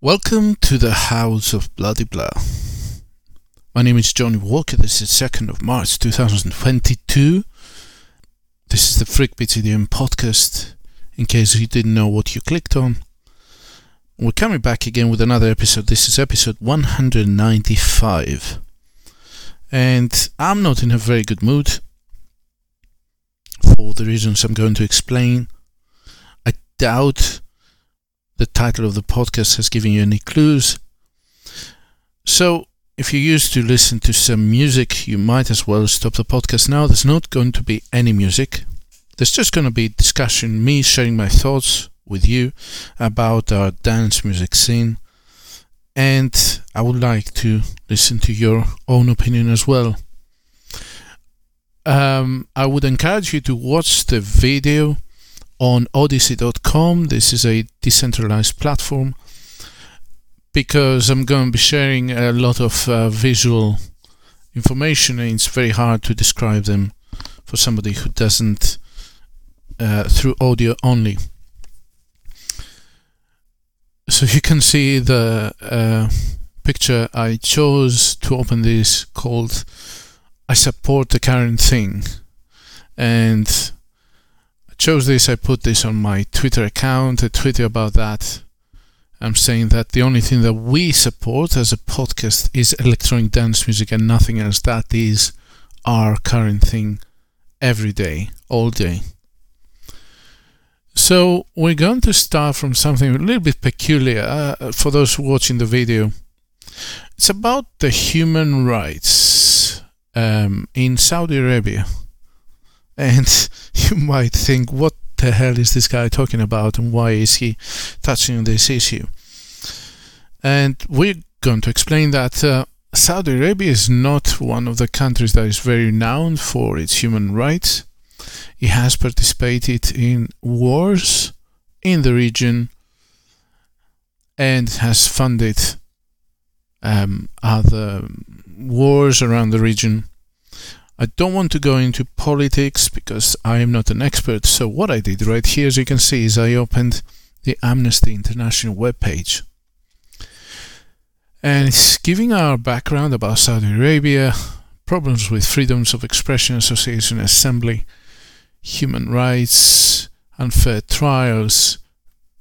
Welcome to the House of Bloody Blah. My name is Johnny Walker. This is 2nd of March 2022. This is the Freak Beats EDM podcast. In case you didn't know what you clicked on, we're coming back again with another episode. This is episode 195. And I'm not in a very good mood for the reasons I'm going to explain. I doubt the title of the podcast has given you any clues. So, if you used to listen to some music, you might as well stop the podcast now. There's not going to be any music. There's just going to be discussion, me sharing my thoughts with you about our dance music scene. And I would like to listen to your own opinion as well. Um, I would encourage you to watch the video on odysee.com. This is a decentralized platform because I'm going to be sharing a lot of uh, visual information and it's very hard to describe them for somebody who doesn't uh, through audio only. So you can see the uh, picture I chose to open this called I support the current thing and chose this, I put this on my Twitter account, I tweeted about that. I'm saying that the only thing that we support as a podcast is electronic dance music and nothing else. That is our current thing every day, all day. So we're going to start from something a little bit peculiar uh, for those watching the video. It's about the human rights um, in Saudi Arabia. And you might think, what the hell is this guy talking about and why is he touching this issue? And we're going to explain that uh, Saudi Arabia is not one of the countries that is very renowned for its human rights. It has participated in wars in the region and has funded um, other wars around the region I don't want to go into politics because I am not an expert. So what I did right here, as you can see, is I opened the Amnesty International webpage. And it's giving our background about Saudi Arabia, problems with freedoms of expression, association, assembly, human rights, unfair trials,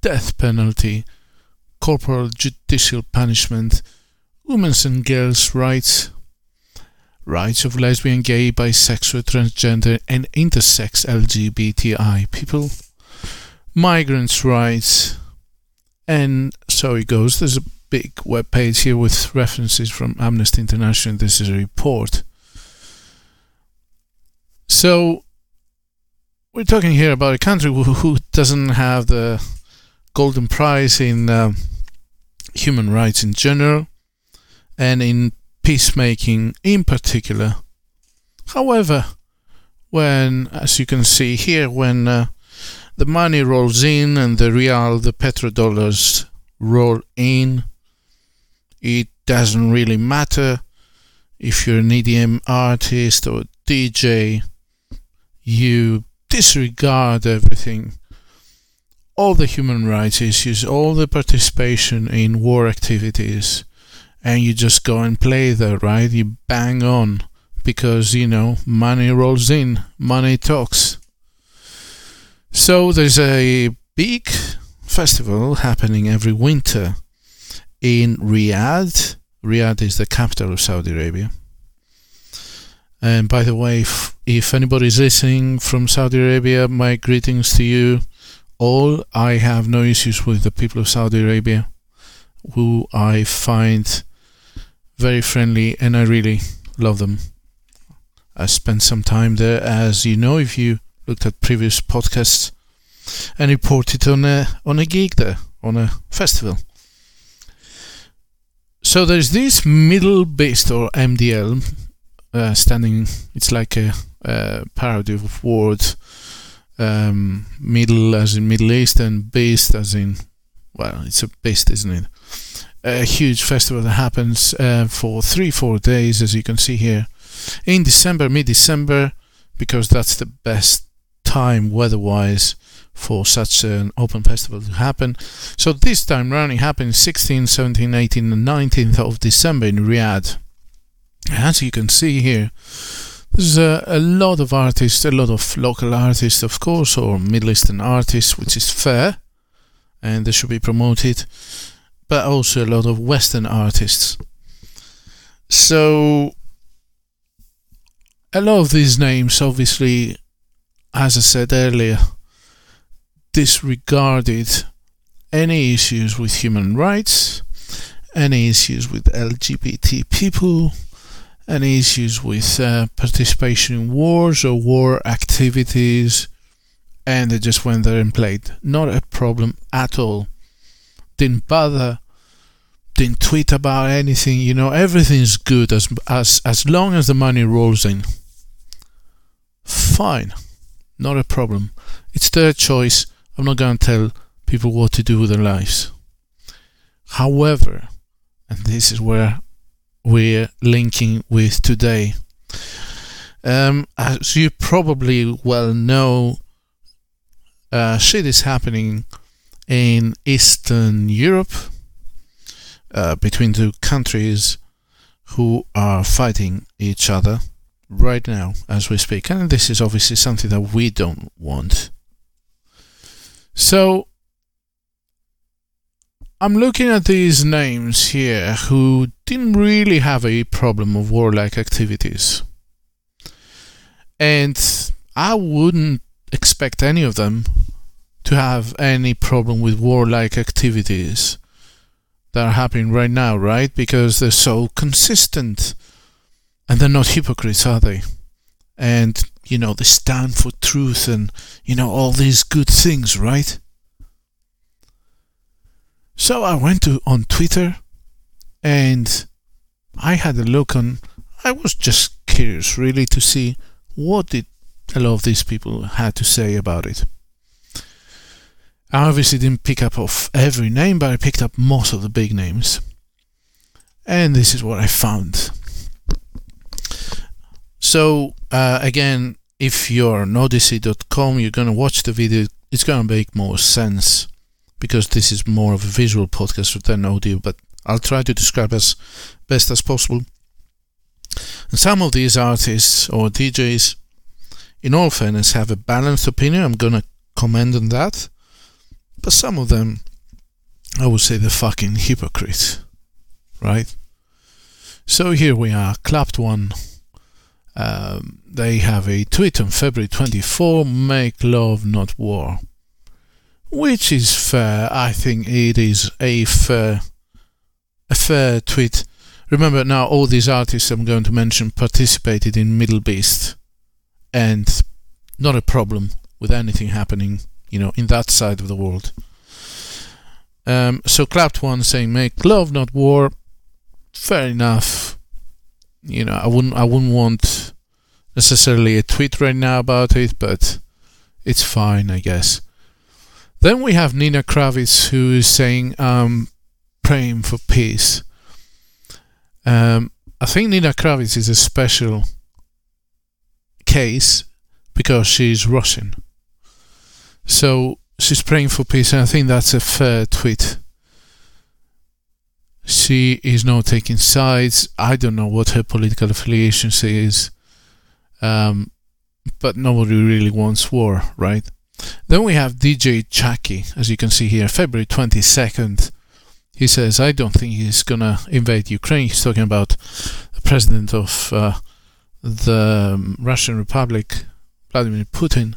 death penalty, corporal judicial punishment, women's and girls' rights, rights of lesbian, gay, bisexual, transgender, and intersex LGBTI people, migrants' rights, and so it goes. There's a big web page here with references from Amnesty International. This is a report. So we're talking here about a country who, who doesn't have the golden prize in uh, human rights in general and in peacemaking in particular. However, when, as you can see here, when uh, the money rolls in and the real, the petrodollars roll in, it doesn't really matter if you're an EDM artist or DJ, you disregard everything. All the human rights issues, all the participation in war activities, and you just go and play there, right? You bang on because, you know, money rolls in, money talks. So there's a big festival happening every winter in Riyadh. Riyadh is the capital of Saudi Arabia. And by the way, if, if anybody's listening from Saudi Arabia, my greetings to you all. I have no issues with the people of Saudi Arabia, who I find very friendly, and I really love them. I spent some time there, as you know, if you looked at previous podcasts, and reported on a on a gig there, on a festival. So there's this middle beast or MDL uh, standing. It's like a, a parody of word. Um, middle as in Middle East and beast as in well, it's a beast, isn't it? A huge festival that happens uh, for three, four days, as you can see here, in December, mid December, because that's the best time weather wise for such an open festival to happen. So this time round it happened 16, 17, 18 and 19th of December in Riyadh. As you can see here, there's a, a, lot of artists, a lot of local artists, of course, or Middle Eastern artists, which is fair and they should be promoted, but also a lot of Western artists. So, a lot of these names, obviously, as I said earlier, disregarded any issues with human rights, any issues with LGBT people, any issues with uh, participation in wars or war activities, and they just went there and played. Not a problem at all. Didn't bother. Didn't tweet about anything. You know, everything's good as as as long as the money rolls in. Fine, not a problem. It's their choice. I'm not going to tell people what to do with their lives. However, and this is where we're linking with today. Um, as you probably well know, uh, shit is happening in Eastern Europe uh, between two countries who are fighting each other right now as we speak. And this is obviously something that we don't want. So I'm looking at these names here who didn't really have a problem of warlike activities. And I wouldn't expect any of them to have any problem with warlike activities that are happening right now, right? Because they're so consistent. And they're not hypocrites, are they? And, you know, they stand for truth and, you know, all these good things, right? So I went to on Twitter and I had a look on I was just curious really to see what did a lot of these people had to say about it. I obviously didn't pick up off every name, but I picked up most of the big names. And this is what I found. So uh, again, if you're on Odysee.com, you're gonna watch the video. It's gonna make more sense because this is more of a visual podcast than audio. But I'll try to describe as best as possible. And some of these artists or DJs in all fairness, have a balanced opinion. I'm gonna comment on that. But some of them, I would say they're fucking hypocrites. Right? So here we are, Claptone. Um, they have a tweet on February 24 make love, not war. Which is fair. I think it is a fair, a fair tweet. Remember now, all these artists I'm going to mention participated in Middle Beast and not a problem with anything happening, you know, in that side of the world. Um, so Claptone saying make love not war. Fair enough. You know, I wouldn't I wouldn't want necessarily a tweet right now about it, but it's fine, I guess. Then we have Nina Kraviz who is saying um, praying for peace. Um, I think Nina Kraviz is a special case because she's Russian. So she's praying for peace, and I think that's a fair tweet. She is not taking sides. I don't know what her political affiliation is, um, but nobody really wants war, right? Then we have DJ Chuckie, as you can see here, February 22nd. He says, I don't think he's gonna invade Ukraine. He's talking about the president of uh, the um, Russian Republic, Vladimir Putin,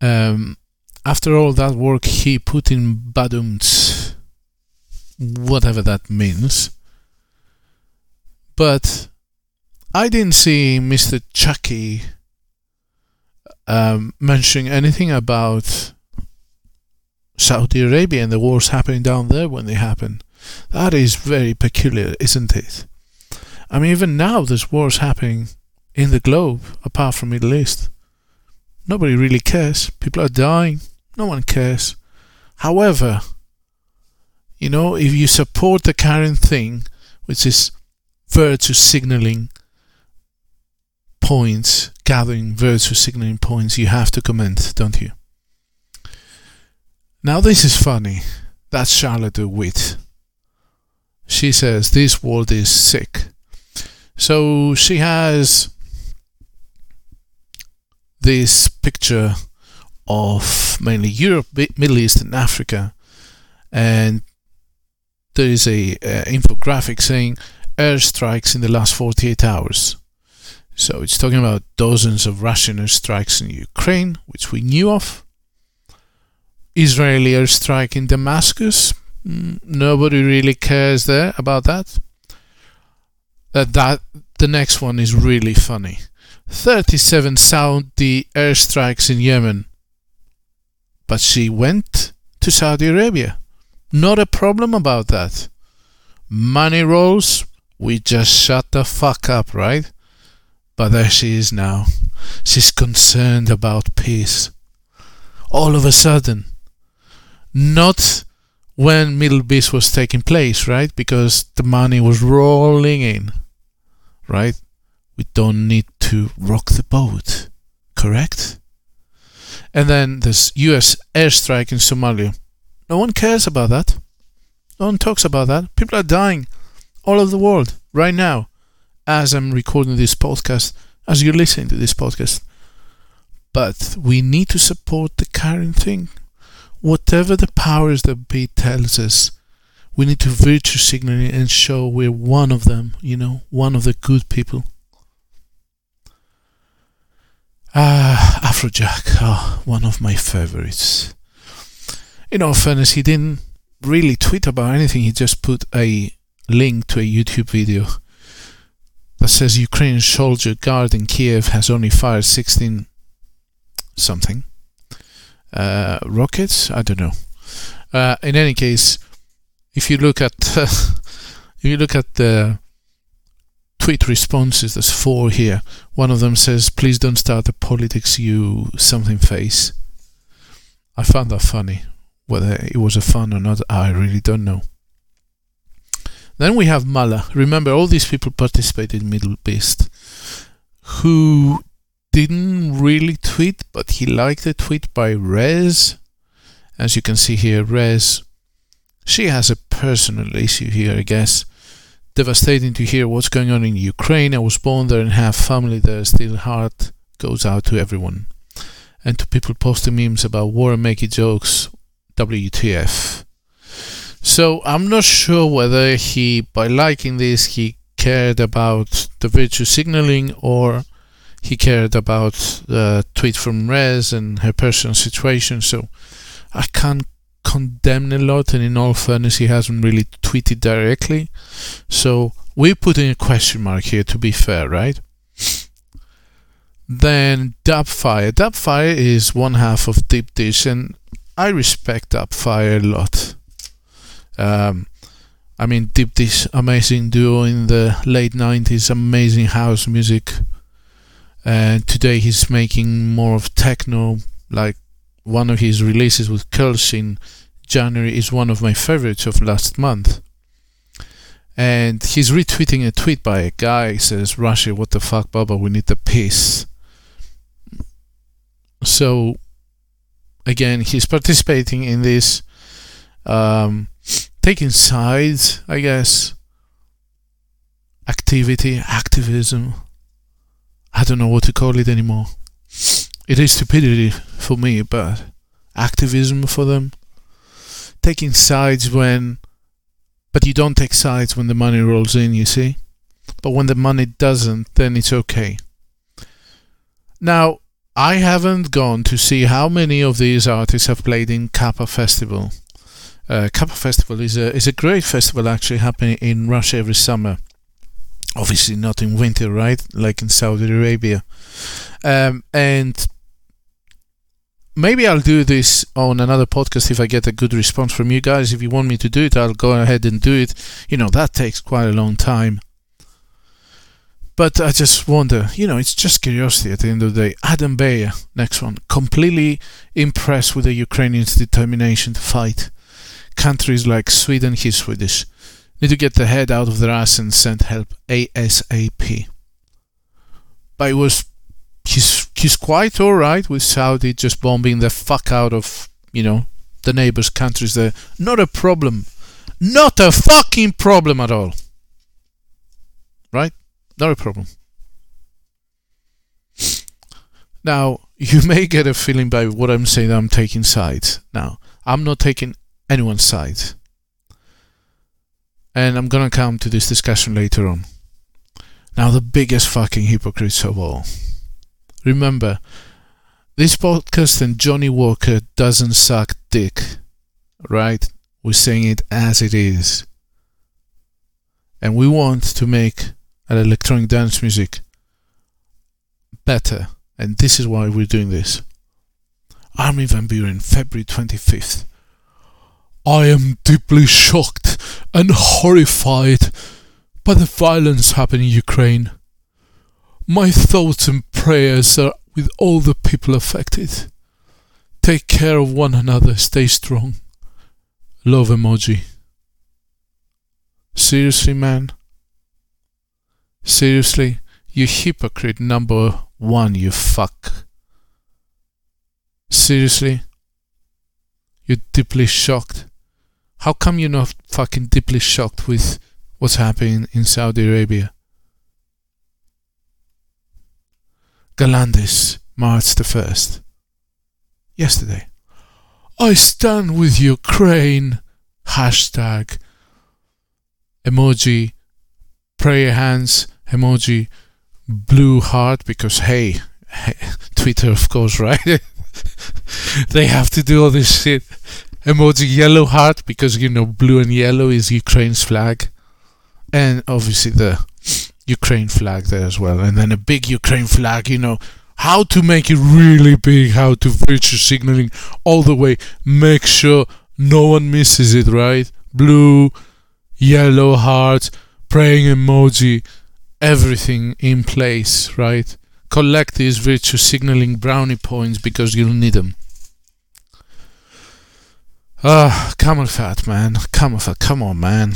um, after all that work he put in Badumts, whatever that means. But I didn't see Mr. Chuckie um, mentioning anything about Saudi Arabia and the wars happening down there when they happen. That is very peculiar, isn't it? I mean, even now there's wars happening in the globe apart from Middle East. Nobody really cares. People are dying. No one cares. However, you know, if you support the current thing, which is virtue signaling points, gathering virtue signaling points, you have to comment, don't you? Now, this is funny. That's Charlotte de Witte. She says, This world is sick. So she has this picture of mainly Europe, Middle East, and Africa, and there is a uh, infographic saying airstrikes in the last 48 hours. So it's talking about dozens of Russian airstrikes in Ukraine, which we knew of. Israeli airstrike in Damascus. Mm, nobody really cares there about that. That that the next one is really funny. 37 Saudi airstrikes in Yemen. But she went to Saudi Arabia. Not a problem about that. Money rolls, we just shut the fuck up, right? But there she is now. She's concerned about peace. All of a sudden. Not when Middle Beast was taking place, right? Because the money was rolling in, right? We don't need to rock the boat, correct? And then this US airstrike in Somalia. No one cares about that. No one talks about that. People are dying all over the world right now as I'm recording this podcast, as you're listening to this podcast. But we need to support the current thing. Whatever the powers that be tells us, we need to virtue signal and show we're one of them, you know, one of the good people. Ah, Afrojack, oh, one of my favorites. In all fairness, he didn't really tweet about anything, he just put a link to a YouTube video that says Ukrainian soldier guard in Kiev has only fired 16 something uh, rockets. I don't know. Uh, in any case, if you look at if you look at the tweet responses, there's four here. One of them says, "Please don't start a politics, you something face." I found that funny. Whether it was a fun or not, I really don't know. Then we have Malaa. Remember, all these people participated in Middle Beast who didn't really tweet, but he liked a tweet by Rezz. As you can see here, Rezz, she has a personal issue here, I guess. Devastating to hear what's going on in Ukraine. I was born there and have family there. Still, heart goes out to everyone. And to people posting memes about war and making jokes. WTF. So I'm not sure whether he, by liking this, he cared about the virtue signaling or he cared about the tweet from Rezz and her personal situation. So I can't condemn a lot, and in all fairness, he hasn't really tweeted directly. So we're putting a question mark here to be fair, right? Then Dubfire. Dubfire is one half of Deep Dish, and I respect Dubfire a lot. Um, I mean, Deep Dish, amazing duo in the late 90s, amazing house music. And today he's making more of techno, like one of his releases with Curls in January is one of my favorites of last month. And he's retweeting a tweet by a guy says, Russia, what the fuck, Baba, we need the peace. So, again, he's participating in this um, taking sides, I guess. Activity, activism. I don't know what to call it anymore. It is stupidity for me, but activism for them. Taking sides when. But you don't take sides when the money rolls in, you see? But when the money doesn't, then it's okay. Now, I haven't gone to see how many of these artists have played in Kappa Festival. Uh, Kappa Festival is a is a great festival actually happening in Russia every summer. Obviously not in winter, right? Like in Saudi Arabia, um, and maybe I'll do this on another podcast if I get a good response from you guys. If you want me to do it, I'll go ahead and do it. You know that takes quite a long time. But I just wonder, you know, it's just curiosity at the end of the day. Adam Beyer, next one, completely impressed with the Ukrainians' determination to fight countries like Sweden, he's Swedish, need to get the head out of their ass and send help ASAP. But it was he's he's quite alright with Saudi just bombing the fuck out of, you know, the neighbors' countries there. Not a problem. Not a fucking problem at all. Right? Not a problem. Now, you may get a feeling by what I'm saying I'm taking sides. Now, I'm not taking anyone's side. And I'm gonna come to this discussion later on. Now, the biggest fucking hypocrites of all. Remember, this podcast and Johnny Walker doesn't suck dick, right? We're saying it as it is. And we want to make electronic dance music better. And this is why we're doing this. Armin van Buuren, February 25th. I am deeply shocked and horrified by the violence happening in Ukraine. My thoughts and prayers are with all the people affected. Take care of one another, stay strong. Love emoji. Seriously, man? Seriously? You hypocrite number one, you fuck. Seriously? You're deeply shocked? How come you're not fucking deeply shocked with what's happening in Saudi Arabia? Galantis, March the 1st. Yesterday. I stand with Ukraine. Hashtag. Emoji. Prayer hands. Emoji. Blue heart because hey, hey Twitter of course, right? they have to do all this shit emoji yellow heart because you know blue and yellow is Ukraine's flag, and obviously the Ukraine flag there as well, and then a big Ukraine flag. You know how to make it really big, how to virtue signaling all the way. Make sure no one misses it. Right, blue, yellow heart, praying emoji, everything in place. Right. Collect these virtue signaling brownie points because you'll need them. Ah, CamelPhat, man. CamelPhat. Come on, man.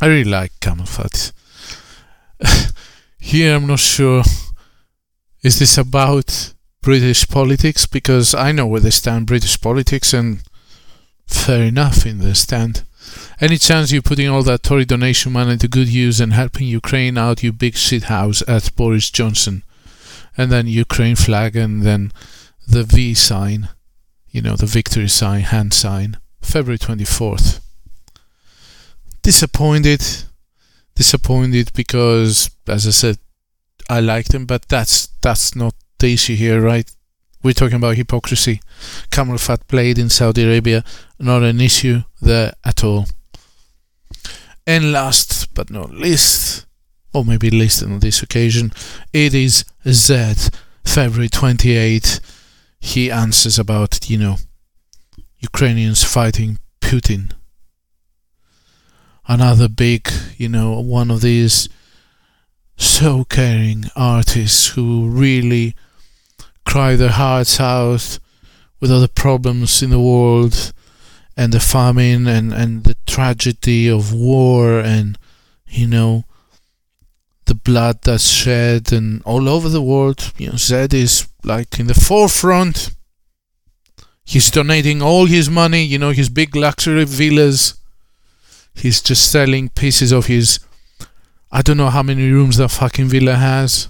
I really like CamelPhat. Here, I'm not sure. Is this about British politics? Because I know where they stand, British politics, and fair enough in the stand. Any chance you're putting all that Tory donation money to good use and helping Ukraine out, you big shit house at Boris Johnson? And then Ukraine flag and then the V sign you know, the victory sign, hand sign, February 24th. Disappointed, disappointed because, as I said, I liked him, but that's that's not the issue here, right? We're talking about hypocrisy. CamelPhat played in Saudi Arabia, not an issue there at all. And last but not least, or maybe least on this occasion, it is Zedd, February 28th he answers about, you know, Ukrainians fighting Putin. Another big, you know, one of these so caring artists who really cry their hearts out with all the problems in the world and the famine and, and the tragedy of war and, you know, the blood that's shed and all over the world. You know, Zedd is like in the forefront. He's donating all his money, you know, his big luxury villas. He's just selling pieces of his. I don't know how many rooms that fucking villa has.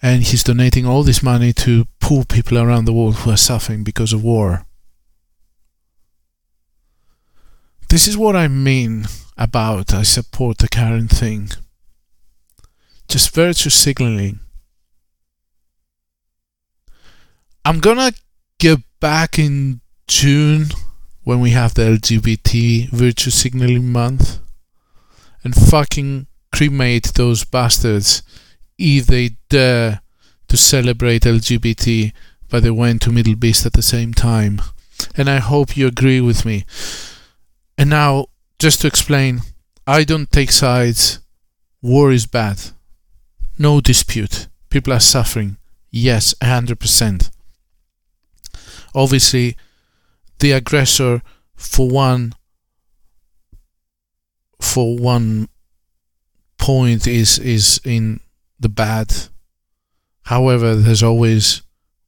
And he's donating all this money to poor people around the world who are suffering because of war. This is what I mean about I support the current thing. Just virtue signaling. I'm gonna get back in June when we have the LGBT virtue signaling month and fucking cremate those bastards if they dare to celebrate LGBT but they went to Middle Beast at the same time. And I hope you agree with me. And now, just to explain, I don't take sides. War is bad. No dispute. People are suffering. Yes, 100% obviously the aggressor for one for one point is is in the bad however there's always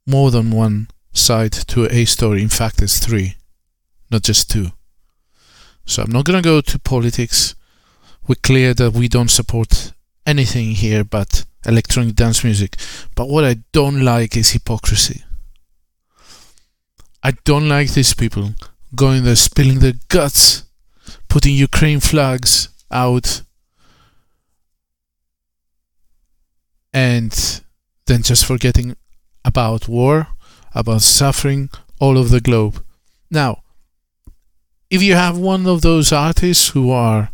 more than one side to a story. In fact, it's three, not just two. So I'm not going to go to politics. We're clear that we don't support anything here but electronic dance music. But what I don't like is hypocrisy. I don't like these people going there spilling their guts, putting Ukraine flags out, and then just forgetting about war, about suffering all over the globe. Now, if you have one of those artists who are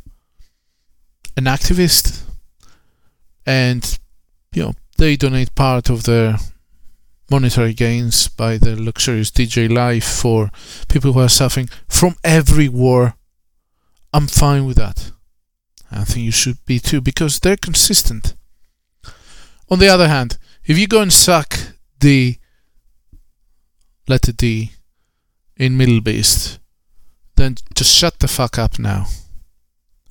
an activist and you know they donate part of their monetary gains by the luxurious DJ life for people who are suffering from every war, I'm fine with that. I think you should be too because they're consistent. On the other hand, if you go and suck the letter D in Middle Beast, then just shut the fuck up now.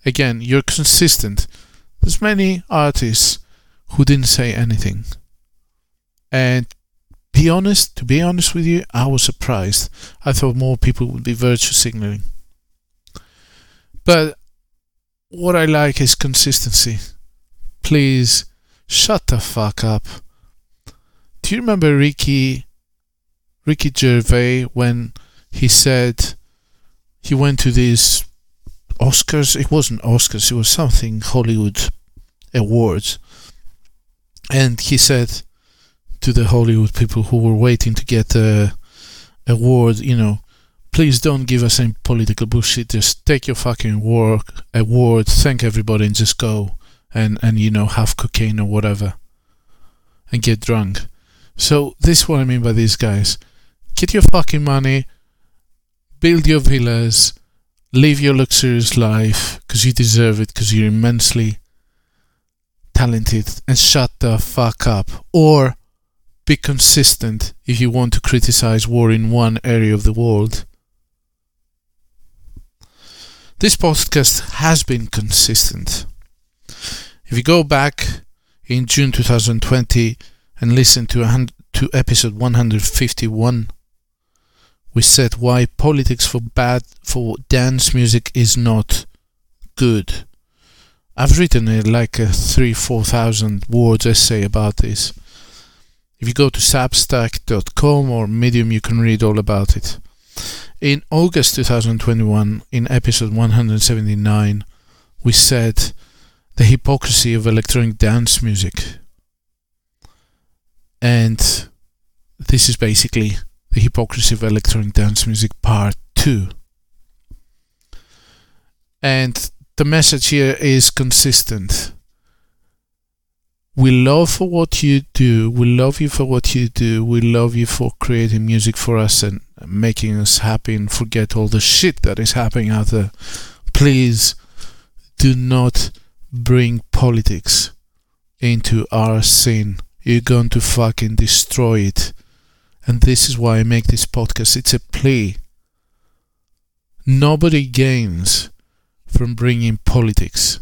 Again, you're consistent. There's many artists who didn't say anything. And be honest, to be honest with you, I was surprised. I thought more people would be virtue signaling. But what I like is consistency. Please shut the fuck up. Do you remember Ricky Ricky Gervais when he said he went to these Oscars? It wasn't Oscars, it was something Hollywood awards. And he said to the Hollywood people who were waiting to get a award, you know, please don't give us any political bullshit. Just take your fucking work award, thank everybody, and just go and and you know have cocaine or whatever, and get drunk. So this is what I mean by these guys. Get your fucking money, build your villas, live your luxurious life because you deserve it because you're immensely talented, and shut the fuck up. Or be consistent if you want to criticize war in one area of the world. This podcast has been consistent. If you go back in June 2020 and listen to, to episode 151, we said why politics for bad for dance music is not good. I've written a, like a three, four thousand words essay about this. If you go to substack.com or Medium, you can read all about it. In August 2021, in episode 179, we said the hypocrisy of electronic dance music. And this is basically the hypocrisy of electronic dance music part 2. And the message here is consistent we love for what you do. We love you for what you do. We love you for creating music for us and making us happy and forget all the shit that is happening out there. Please do not bring politics into our scene. You're going to fucking destroy it. And this is why I make this podcast. It's a plea. Nobody gains from bringing politics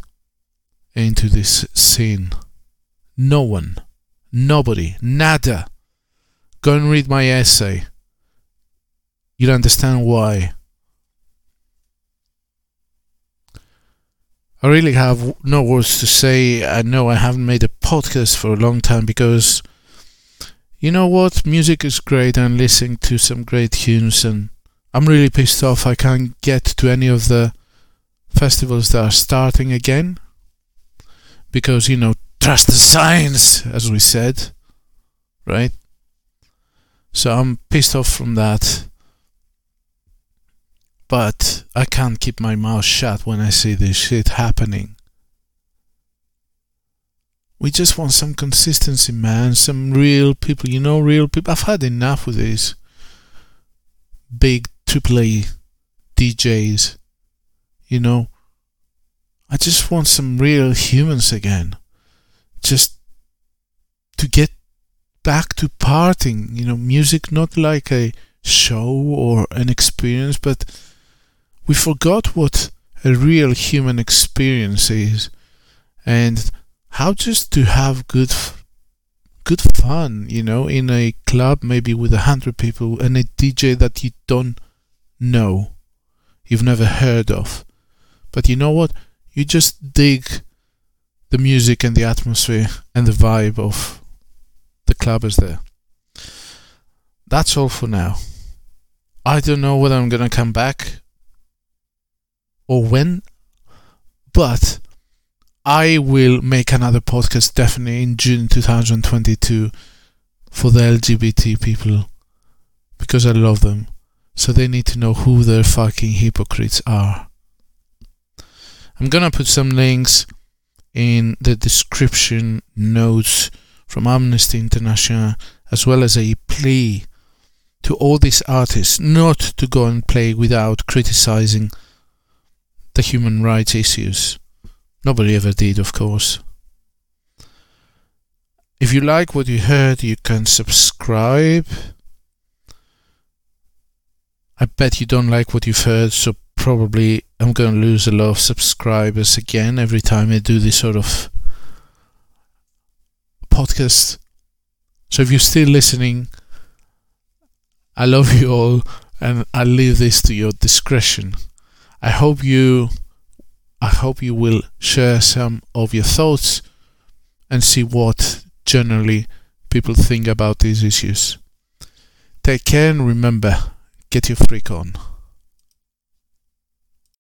into this scene. No one. Nobody. Nada. Go and read my essay. You'll understand why. I really have no words to say. I know I haven't made a podcast for a long time because you know what? Music is great. I'm listening to some great tunes and I'm really pissed off I can't get to any of the festivals that are starting again because you know trust the science, as we said, right? So I'm pissed off from that. But I can't keep my mouth shut when I see this shit happening. We just want some consistency, man. Some real people, you know, real people. I've had enough with these big AAA DJs. You know, I just want some real humans again just to get back to parting, you know, music not like a show or an experience, but we forgot what a real human experience is and how just to have good good fun, you know, in a club maybe with a hundred people and a DJ that you don't know, you've never heard of. But you know what? You just dig the music and the atmosphere and the vibe of the club is there. That's all for now. I don't know whether I'm gonna come back or when, but I will make another podcast definitely in June 2022 for the LGBT people because I love them. So they need to know who their fucking hypocrites are. I'm gonna put some links in the description notes from Amnesty International as well as a plea to all these artists not to go and play without criticizing the human rights issues. Nobody ever did, of course. If you like what you heard, you can subscribe. I bet you don't like what you've heard, so probably I'm going to lose a lot of subscribers again every time I do this sort of podcast. So if you're still listening, I love you all and I leave this to your discretion. I hope you I hope you will share some of your thoughts and see what generally people think about these issues. Take care and remember, get your freak on.